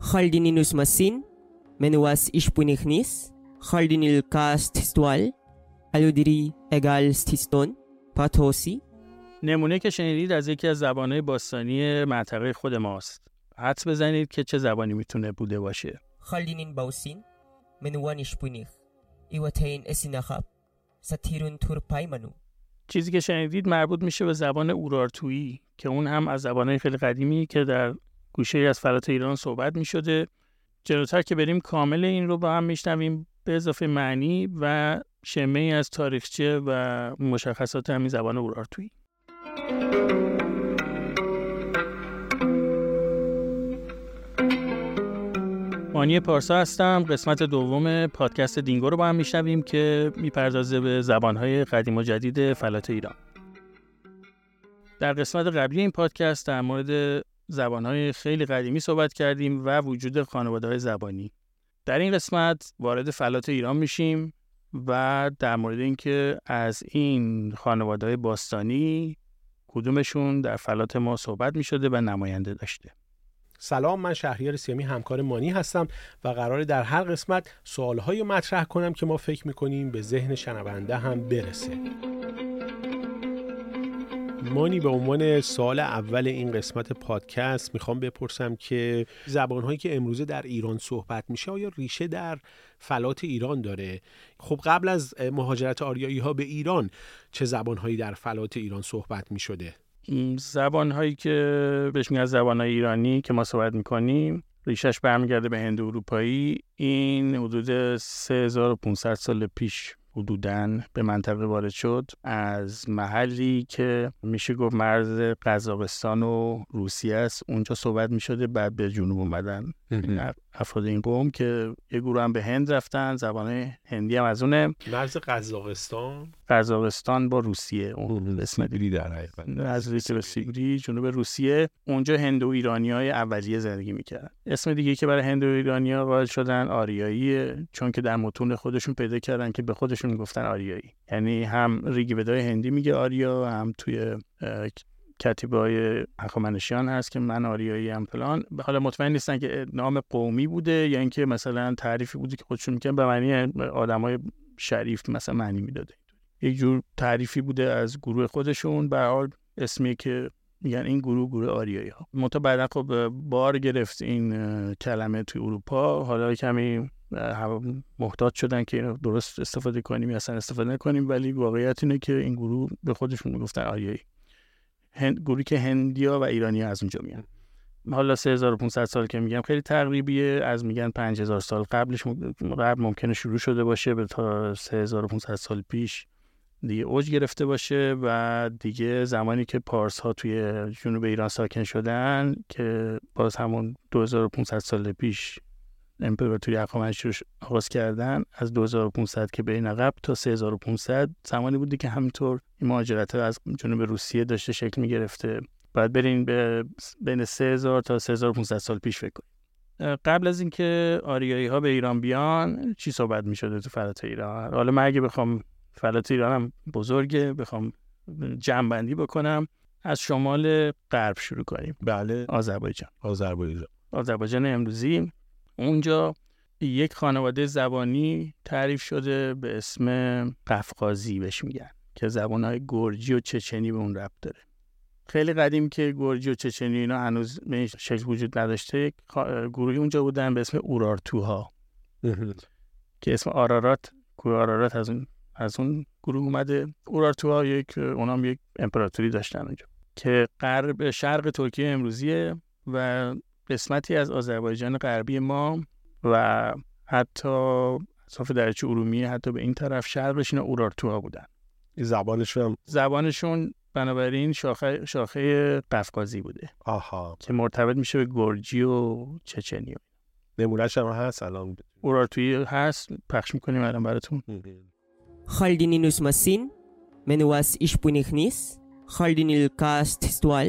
Haldininus masin, menuas ishpunichnis, Haldinil cast stwal, aludiri egal stiston, patosi, نمونه که شنیدید از یکی از زبانهای باستانی منطقه خود ماست. حدس بزنید که چه زبانی می‌تونه بوده باشه. Haldinin bausin, menuan ishpunich, iwatain esinachap, satirun turpai manu. چیزی که شنیدید مربوط میشه به زبان اورارتویی که اون هم از زبانهای خیلی قدیمی که در گوشه از فلات ایران صحبت می‌شده. جلوتر که بریم کامل این رو با هم میشنویم به اضافه معنی و شمه از تاریخچه و مشخصات همین زبان اورارتویی. مانی پارسا هستم قسمت دوم پادکست دینگو رو با هم میشنویم که می‌پردازه به زبانهای قدیم و جدید فلات ایران در قسمت قبلی این پادکست در مورد زبانهای خیلی قدیمی صحبت کردیم و وجود خانواده های زبانی. در این قسمت وارد فلات ایران میشیم و در مورد اینکه از این خانواده های باستانی کدومشون در فلات ما صحبت می‌شده و نماینده داشته. سلام من شهریار سیامی همکار مانی هستم و قراره در هر قسمت سوالهایی مطرح کنم که ما فکر می‌کنیم به ذهن شنونده هم برسه. مانی به عنوان سوال اول این قسمت پادکست می‌خوام بپرسم که زبانهایی که امروزه در ایران صحبت میشه آیا ریشه در فلات ایران داره؟ خب قبل از مهاجرت آریایی ها به ایران چه زبانهایی در فلات ایران صحبت می‌شده؟ زبان هایی که بهش میگن زبان های ایرانی که ما صحبت می‌کنیم ریشش برمیگرده به هند اروپایی. این حدود 3500 سال پیش حدوداً به منطقه وارد شد از محلی که میشه گفت مرز قزاقستان و روسیه است. اونجا صحبت می‌شده بعد به جنوب اومدن. افراد این قوم که یه گروه هم به هند رفتن زبان هندی هم از اونه. مرز قزاقستان؟ قزاقستان با روسیه. اون اسم دیری در حقیقت. از ریس به سیبری جنوب روسیه. اونجا هند و ایرانی های اولیه زندگی می‌کردن. اسم دیگه که برای هند و ایرانی ها قائل شدن آریاییه چون که در متون خودشون پیدا کردن که به خودشون گفتن آریایی. یعنی هم ریگی بدای هندی میگه آریا هم توی کتیبه های هخامنشیان هست که من آریایی هم فلان. حالا مطمئن نیستن که نام قومی بوده یا اینکه مثلا تعریفی بوده که خودشون میگن به معنی آدمای شریف مثلا معنی می‌داده. یک جور تعریفی بوده از گروه خودشون. به حال اسمی که میگن این گروه گروه آریایی ها منتها بعدا خب بار گرفت این کلمه توی اروپا. حالا کمی محتاط شدن که اینو درست استفاده کنیم یا اصلا استفاده نکنیم. ولی واقعیت اینه که این گروه به خودشون می‌گفتن آریایی. هند گروهی که هندیا و ایرانی از اونجا میان. حالا 3500 سال که میگم خیلی تقریبیه از میگن 5000 سال قبلش قبل ممکنه شروع شده باشه به تا 3500 سال پیش دیگه اوج گرفته باشه و دیگه زمانی که پارس ها توی جنوب ایران ساکن شدن که باز همون 2500 سال پیش امپراتوری هخامنشی رو آغاز کردن از 2500 که به این عقب تا 3500 زمانی بودی که همینطور این مهاجرت از جنوب روسیه داشته شکل می گرفته باید برین به بین 3000 تا 3500 سال پیش فکر کنید قبل از اینکه آریایی ها به ایران بیان چی صحبت می شده تو فلات ایران؟ حالا من اگه بخوام فلات ایرانم بزرگه بخوام جمع بندی بکنم از شمال غرب شروع کنیم. بله. آذربایجان. آذربایجان. آذربایجان امروزی. اونجا یک خانواده زبانی تعریف شده به اسم قفقازی بهش میگن که زبانهای گرجی و چچنی به اون ربط داره. خیلی قدیم که گرجی و چچنی اینا هنوز به این شکل وجود نداشته گروهی اونجا بودن به اسم اورارتوها. که اسم آرارات کوه آرارات از اون از اون گروه اومده. اورارتوها یک اونام یک امپراتوری داشتن اونجا که غرب شرق ترکیه امروزیه و قسمتی از آذربایجان غربی ما و حتی اطراف درچه ارومیه حتی به این طرف شرقش اینا اورارتوها بودن. زبانشون؟ زبانشون بنابراین شاخه شاخه قفقازی بوده. آها. که مرتبط میشه به گرجی و چچنی نمونهش هم هست الان اورارتویی هست پخش می‌کنیم الان براتون. Haldininus masin, menuas ishpunichnis, Haldinil cast stwal,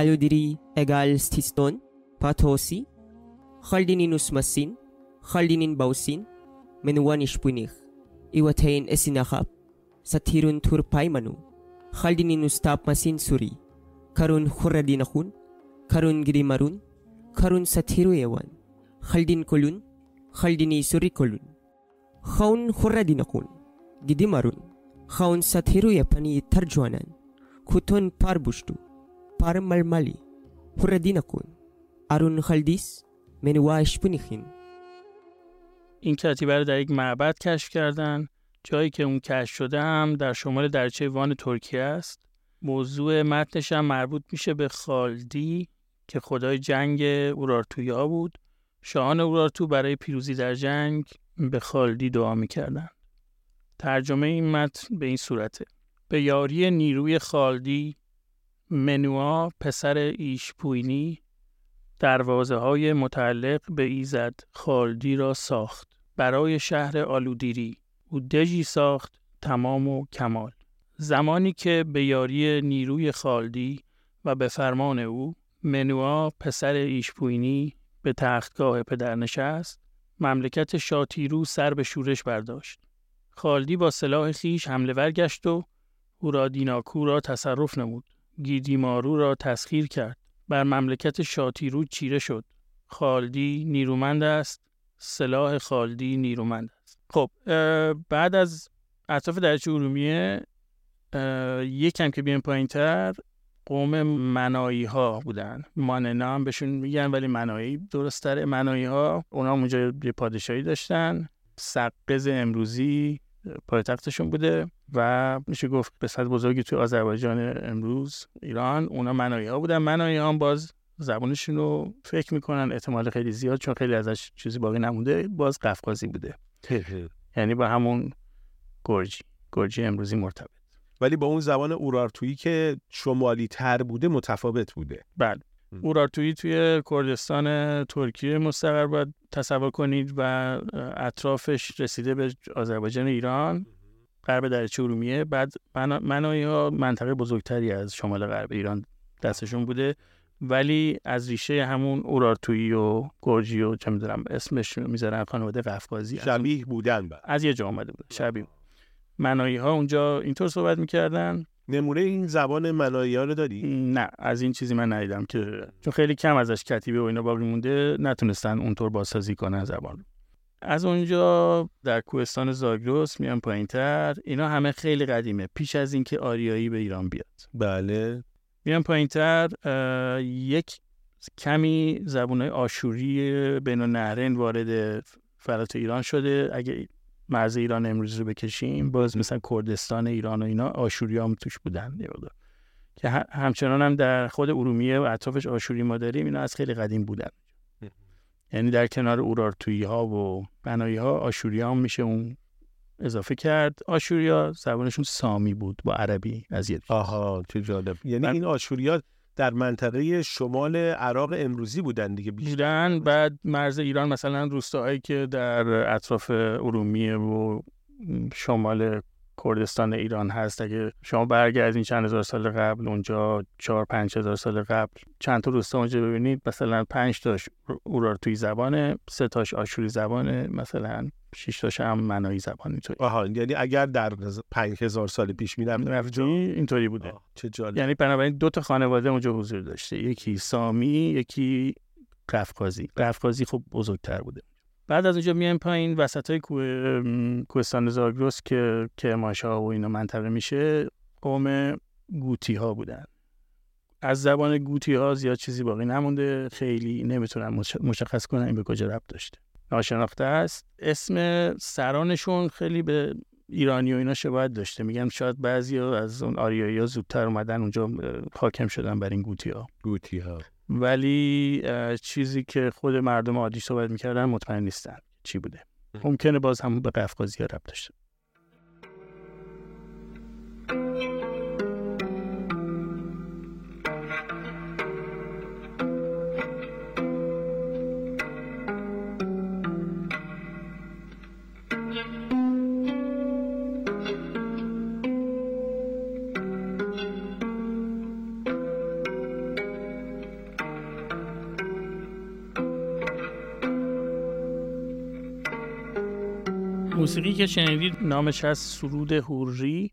aludiri egal stiston, patosi, Haldininus masin, Haldinin bausin, menuan ishpunich, iwatain esinachap, satirun turpai manu, Haldininus tap masin suri, karun huradinakun, karun girimarun, karun satiru ewan, خلدين كلون خلديني سوري كلون خون خردين قون جدي مارون خون ساتيرو يباني ترجوانان كوتون بار بوشتو بار ملمالي خردين قون أرون خلديس من واش بنيخين این کتیبه رو در یک معبد کشف کردن. جایی که اون کشف شده هم در شمال درچه وان ترکیه است. موضوع متنش هم مربوط میشه به خالدی که خدای جنگ اورارتویا بود. شاهان اورارتو برای پیروزی در جنگ به خالدی دعا می‌کردن ترجمه این متن به این صورته. به یاری نیروی خالدی منوا پسر ایشپوینی دروازه های متعلق به ایزد خالدی را ساخت. برای شهر آلودیری او دژی ساخت تمام و کمال. زمانی که به یاری نیروی خالدی و به فرمان او منوا پسر ایشپوینی به تختگاه پدر نشست مملکت شاتیرو سر به شورش برداشت. خالدی با سلاح خیش حمله ور گشت و او را دیناکو را تصرف نمود. گیدیمارو را تسخیر کرد. بر مملکت شاتیرو چیره شد. خالدی نیرومند است. سلاح خالدی نیرومند است. خب بعد از اطراف درچه ارومیه یکم که بیان پایین تر قوم منایی ها بودن. ماننا هم بهشون میگن ولی منایی درست تره منایی ها اونا اونجا پادشاهی داشتن. سقز امروزی پایتختشون بوده. و میشه گفت به صد بزرگی توی آذربایجان امروز ایران. اونا منایی ها بودن. منایی ها باز زبانشون رو فکر می‌کنن. احتمال خیلی زیاد چون خیلی ازش چیزی باقی نمونده باز قفقازی بوده. یعنی با همون گرجی. گرجی امروزی مرتبط. ولی با اون زبان اورارتویی که شمالی تر بوده متفاوت بوده. بله. اورارتویی توی کردستان ترکیه مستقر باید تصور کنید و اطرافش رسیده به آذربایجان ایران. غرب دریچه ارومیه بعد منایی ها منطقه بزرگتری از شمال غرب ایران دستشون بوده. ولی از ریشه همون اورارتویی و گرجی و چه می‌دونم اسمش می‌ذارن خانواده قفقازی شبیه بودن با. از یه جا آمده بوده شبیه. منایی ها اونجا اینطور صحبت می‌کردن. نمونه این زبان منایی ها رو داری؟ نه از این چیزی من ندیدم که چون خیلی کم ازش کتیبه و اینا باقی مونده نتونستن اونطور بازسازی کنن زبان از اونجا در کوهستان زاگرس میان پایین تر اینا همه خیلی قدیمه. پیش از اینکه آریایی به ایران بیاد. بله. میان پایین تر یک کمی زبون آشوری بین النهرین وارد فرات ایران شده. اگه مرز ایران امروز رو بکشیم باز مثلا کردستان ایران و اینا آشوری هم توش بودن که همچنان هم در خود ارومیه و اطرافش آشوری ما داریم اینا از خیلی قدیم بودن. یعنی در کنار اورارتویی ها و بنایی ها آشوری هم میشه اون اضافه کرد. آشوریا زبانشون سامی بود با عربی از یه آها چه جالب. یعنی این آشوریا در منطقه شمال عراق امروزی بودن دیگه بیشتر. بعد مرز ایران مثلا روستاهایی که در اطراف ارومیه و شمال کردستان ایران هست. اگه شما برگردین چند هزار سال قبل اونجا چهار پنج هزار سال قبل چند تا روستا اونجا ببینید مثلا پنج تاش اورارتوی زبانه سه تاش آشوری زبانه مثلا شش تاش هم منایی زبان اینطوری. آها یعنی اگر در پنج هزار سال پیش میرم اینطوری بوده. چه جالب. یعنی بنابراین دو تا خانواده اونجا حضور داشته. یکی سامی یکی قفقازی. قفقازی خب بزرگتر بوده. بعد از اونجا میایم پایین وسط های کوهستان زاگرس که کرماشا و اینا منطقه میشه قوم گوتی ها بودن. از زبان گوتی ها زیاد چیزی باقی نمونده. خیلی نمی‌تونن مشخص کنن این به کجا ربط داشته. ناشناخته است. اسم سرانشون خیلی به ایرانی و اینا شباهت داشته. میگن شاید بعضی از اون آریایی ها زودتر اومدن اونجا حاکم شدن بر این گوتی ها. گوتی ها. ولی چیزی که خود مردم عادی صحبت می‌کردن مطمئن نیستن چی بوده. ممکنه باز هم به قفقازی ها ربط داشته. موسیقی که شنیدید نامش از سرود هوری.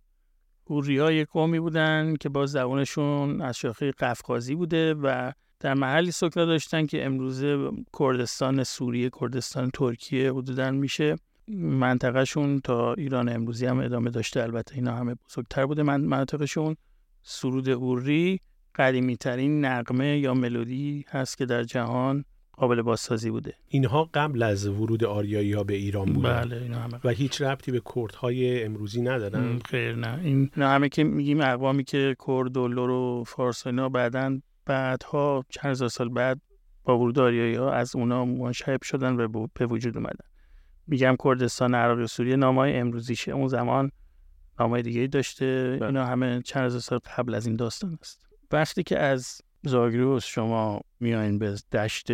هوری ها یک قومی بودن که با زبانشون از شاخه قفقازی بوده و در محلی سکنا داشتن که امروزه کردستان سوریه کردستان ترکیه حدودا میشه. منطقهشون تا ایران امروزی هم ادامه داشته البته اینا همه بزرگتر بوده من منطقهشون سرود اوری قدیمی ترین نقمه یا ملودی هست که در جهان قابل بازسازی بوده. اینها قبل از ورود آریایی ها به ایران بودن. بله اینا همه. و هیچ ربطی به کردهای امروزی ندارن. خیر نه. این اینا همه که میگیم اقوامی که کرد و لور و فارس اینا بعدا بعدها چند هزار سال بعد با ورود آریایی ها از اونا منشعب شدن و به- وجود اومدن. میگم کردستان عراق و سوریه نامای امروزیشه. اون زمان نامای دیگه داشته. بله. اینا همه چند هزار سال قبل از این داستان است. وقتی که از زاگرس شما میایین به دشت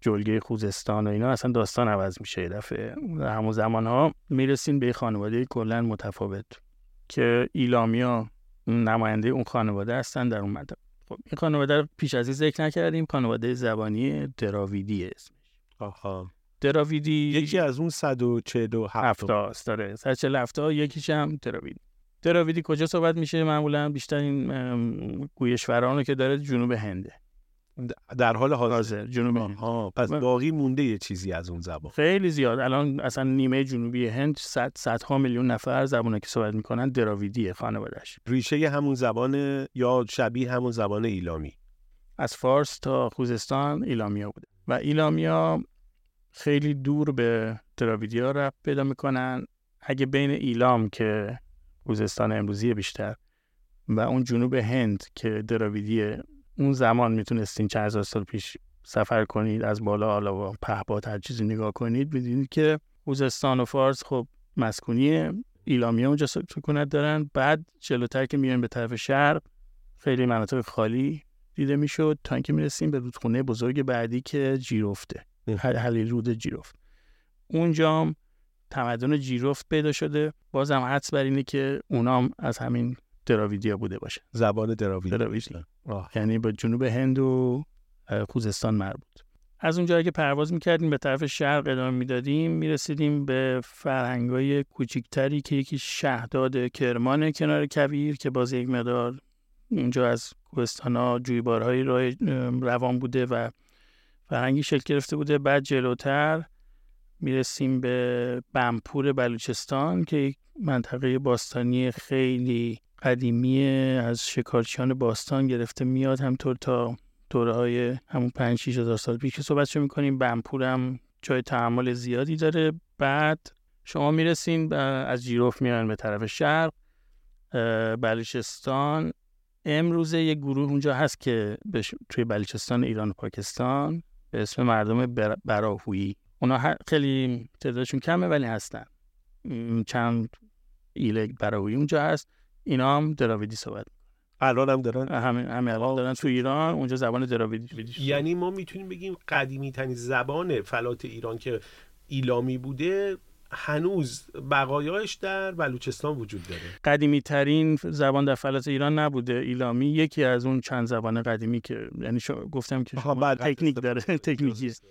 جلگه خوزستان و اینا اصلا داستان عوض میشه یه دفعه. در همون زمان ها می‌رسین به خانواده کلا متفاوت که ایلامیا نماینده اون خانواده هستن در اون منطقه خب این خانواده رو پیش از این ذکر نکردیم. خانواده زبانی دراویدی اسم آها. دراویدی یکی از اون 147 هفته است داره 147 ها یکیش هم دراویدی دراویدی کجا صحبت میشه؟ معمولا بیشتر این گویشوران رو که داره جنوب هنده. در حال حاضر. جنوب آها پس. باقی مونده یه چیزی از اون زبان. خیلی زیاد. الان اصلا نیمه جنوبی هند صد صدها میلیون نفر زبونه که صحبت می‌کنن دراویدیه خانوادهش ریشه همون زبان یا شبیه همون زبان ایلامی؟ از فارس تا خوزستان ایلامیا بوده. و ایلامیا خیلی دور به دراویدیا رفت پیدا می‌کنن. اگه بین ایلام که خوزستان امروزی بیشتر. و اون جنوب هند که دراویدیه اون زمان می‌تونستین چند هزار سال پیش سفر کنید از بالا حالا و پهپاد هر چیزی نگاه کنید ببینید که خوزستان و فارس خب مسکونی ایلامیا اونجا سکونت دارن. بعد جلوتر که میایم به طرف شرق خیلی مناطق خالی دیده می‌شد تا اینکه می‌رسیم به رودخونه بزرگ بعدی که جیرفته. حل- حلیل رود جیرفت اونجا تمدن جیرفت پیدا شده. بازم حدس بر اینه که اونام از همین دراویدیا بوده باشه. زبان آه. یعنی با جنوب هند و خوزستان مربوط. از اونجا که پرواز می‌کردیم به طرف شرق ادامه می‌دادیم می‌رسیدیم به فرهنگای کوچیکتری که یکی شهداد کرمان کنار کویر که باز یک مقدار اونجا از کوهستان ها جویبارهایی راه ام، روان بوده و فرهنگی شکل گرفته بوده. بعد جلوتر می‌رسیم به بمپور بلوچستان که یک منطقه باستانی خیلی قدیمی از شکارچیان باستان گرفته میاد همطور تا دوره های همون 5 6 هزار سال پیش. که صحبتشو می‌کنیم؟ بمپور هم جای تحمل زیادی داره. بعد شما می‌رسین از جیروف میان به طرف شرق. بلوچستان. امروزه یک گروه اونجا هست که توی بلوچستان ایران و پاکستان به اسم مردم بر- براهویی. اونا خیلی تعدادشون کمه ولی هستن. چند ایله براهویی اونجا هست. اینا هم دراویدی صحبت الان هم دارن؟ همین همین الان دارن تو ایران اونجا زبان دراویدی. یعنی ما می‌تونیم بگیم قدیمی ترین زبان فلات ایران که ایلامی بوده هنوز بقایاش در بلوچستان وجود داره. قدیمی ترین زبان در فلات ایران نبوده. ایلامی یکی از اون چند زبان قدیمی که یعنی شو گفتم که شما تکنیک داره تکنیکی. است.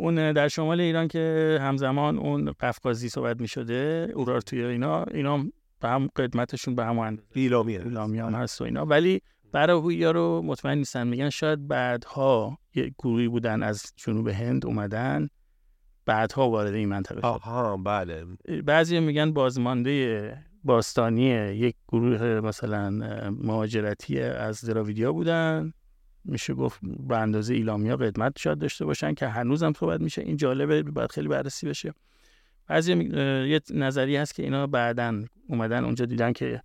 اون در شمال ایران که همزمان اون قفقازی صحبت می شده اورارتوی اینا اینا هم به هم قدمتشون به هم اندازه. ایلامی هست. و اینا. ولی برای رو مطمئن نیستن. میگن شاید بعدها یک گروهی بودن از جنوب هند اومدن. بعدها وارد این منطقه شد. آها بله. بعضی میگن بازمانده باستانی یک گروه مثلا مهاجرتی از دراویدیا بودن. میشه گفت به اندازه ایلامیا قدمت شاید داشته باشن که هنوزم صحبت میشه. این جالبه باید خیلی بررسی بشه. بعضی یه نظریه هست که اینا بعدن اومدن اونجا دیدن که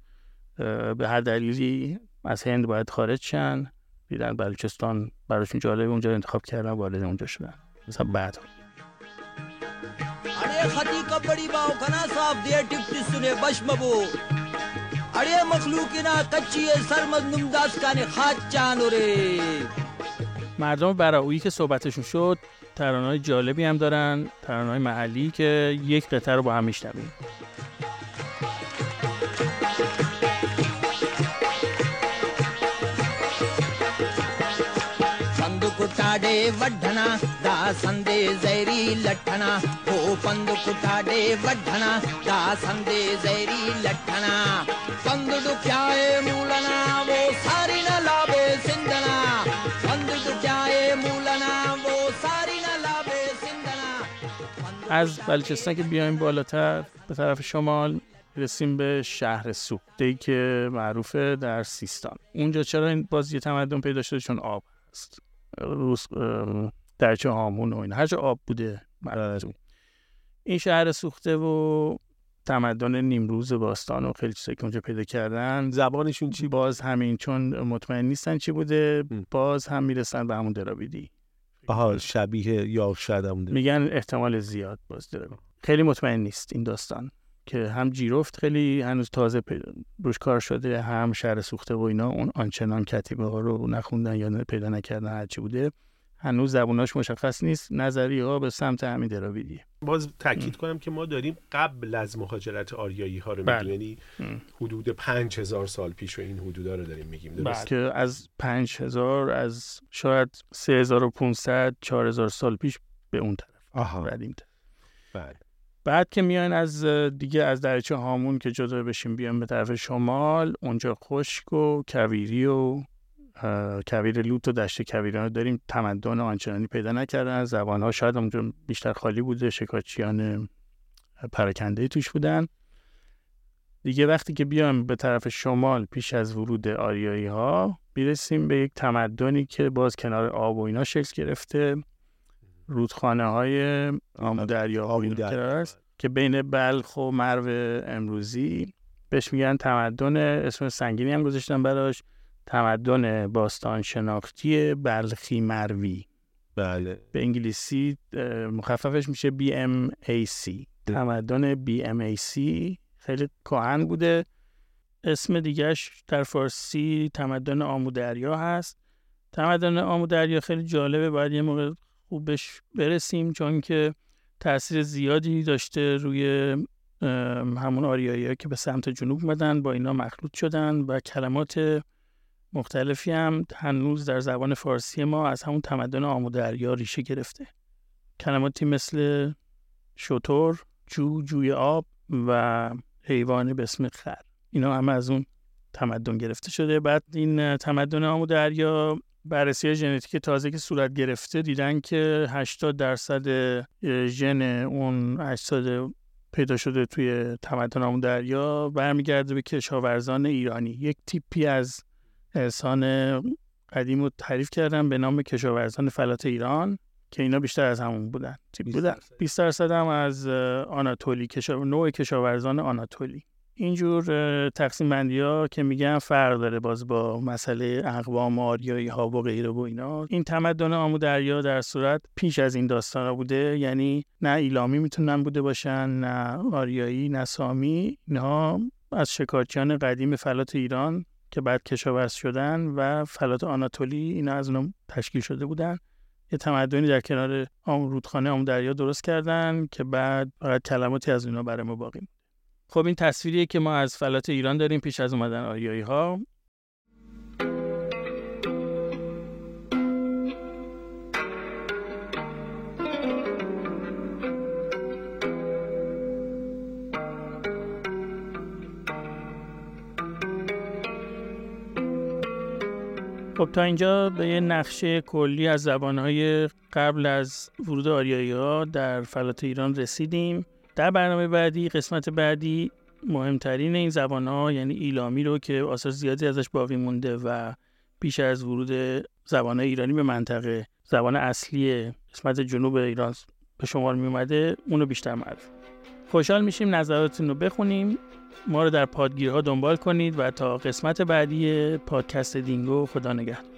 به هر دلیلی از هند باید خارج شن. دیدن بلوچستان براشون جالب اونجا انتخاب کردن وارد اونجا شدن. مثلا بعد. آره، خطی کپڑی باو کنا صاف دیا ٹپ سنے بش مبو. اڑے مخلوق اینا کچی سر مظلوم داستان خاط چانوره مردم برای که صحبتشون شد ترانه جالبی هم دارن ترانه محلی که یک قطر رو با هم میشنویم. कुटाडे वढणा दासंदे ज़ैरी लठणा हो पंधु कुटाडे वढणा दासंदे ज़ैरी लठणा पंधु दुखियाए मूलना वो सारी न लाभे सिंधना। पंधु दुखियाए मूलना वो सारी सिंधना। از بلچستان که بیایم بالاتر به طرف شمال رسیم به شهر سوخته که معروفه در سیستان. اونجا چرا این باز یه تمدن پیدا شده؟ چون آب است روز درچه هامون و این هر آب بوده. این شهر سوخته و تمدن نیمروز باستان و خیلی چیزایی که اونجا پیدا کردن. زبانشون چی؟ باز همین چون مطمئن نیستن چی بوده. باز هم می‌رسن به همون دراویدی. آها شبیه یا شاید هم میگن احتمال زیاد باز دراویدی. خیلی مطمئن نیست این داستان. که هم جیرفت خیلی هنوز تازه روش کار شده هم شهر سوخته و اینا اون آنچنان کتیبه ها رو نخوندن یا پیدا نکردن هرچی بوده هنوز زبوناش مشخص نیست. نظری ها به سمت همین دراویدیه. باز تاکید کنم که ما داریم قبل از مهاجرت آریایی ها رو بله. میگیم یعنی. حدود 5000 سال پیش و این حدودا رو داریم میگیم. درست؟ که از 5000 از شاید 3500 4000 سال پیش به اون طرف آها. بله. بعد که میاین از دیگه از درچه هامون که جدا بشیم بیان به طرف شمال اونجا خشک و کویری و کویر لوت و دشت کویران داریم. تمدن آنچنانی پیدا نکردن. زبان ها شاید اونجا بیشتر خالی بوده. شکاچیان پراکنده توش بودن. دیگه وقتی که بیایم به طرف شمال پیش از ورود آریایی ها می‌رسیم به یک تمدنی که باز کنار آب و اینا شکل گرفته. رودخانه های آمو دریا آمو دریا. که بین بلخ و مرو امروزی بهش میگن تمدن اسم سنگینی هم گذاشتن براش تمدن باستان شناختی بلخی مروی. بله. به انگلیسی مخففش میشه BMAC تمدن BMAC خیلی کهن بوده. اسم دیگهش در فارسی تمدن آمودریا هست. تمدن آمودریا خیلی جالبه. باید یه موقع خوب بهش برسیم چون که تاثیر زیادی داشته روی همون آریایی که به سمت جنوب اومدن با اینا مخلوط شدن و کلمات مختلفی هم هنوز در زبان فارسی ما از همون تمدن آمودریا ریشه گرفته. کلماتی مثل شطور، جو، جوی آب و حیوان به اسم خر. اینا همه از اون تمدن گرفته شده. بعد این تمدن آمودریا بررسی ژنتیک تازه که صورت گرفته دیدن که 80 درصد ژن اون اجساد پیدا شده توی تمدن آمودریا برمیگرده به کشاورزان ایرانی. یک تیپی از انسان قدیم رو تعریف کردن به نام کشاورزان فلات ایران که اینا بیشتر از همون بودن. تیپ 20 بودن. درصد. 20 درصد هم از آناتولی کشا... نوع کشاورزان آناتولی. اینجور تقسیم بندی ها که میگن فرق داره باز با مسئله اقوام آریایی ها و غیره و اینا. این تمدن آمودریا در صورت پیش از این داستان بوده. یعنی نه ایلامی می‌تونن بوده باشن نه آریایی نه سامی. اینها از شکارچیان قدیم فلات ایران که بعد کشاورز شدن و فلات آناتولی اینا از اونها تشکیل شده بودن. یه تمدنی در کنار آم رودخانه آمو دریا درست کردن که بعد فقط کلماتی از اینا برای ما باقی. خب این تصویریه که ما از فلات ایران داریم پیش از اومدن آریایی ها خب تا اینجا به یه نقشه کلی از زبانهای قبل از ورود آریایی ها در فلات ایران رسیدیم. در برنامه بعدی قسمت بعدی مهمترین این زبان ها یعنی ایلامی رو که آثار زیادی ازش باقی مونده و پیش از ورود زبان ایرانی به منطقه زبان اصلی قسمت جنوب ایران به شمار می اومده اونو بیشتر معرفی. خوشحال میشیم نظراتتون رو بخونیم. ما رو در پادگیرها دنبال کنید و تا قسمت بعدی پادکست دینگو خدا نگهدار.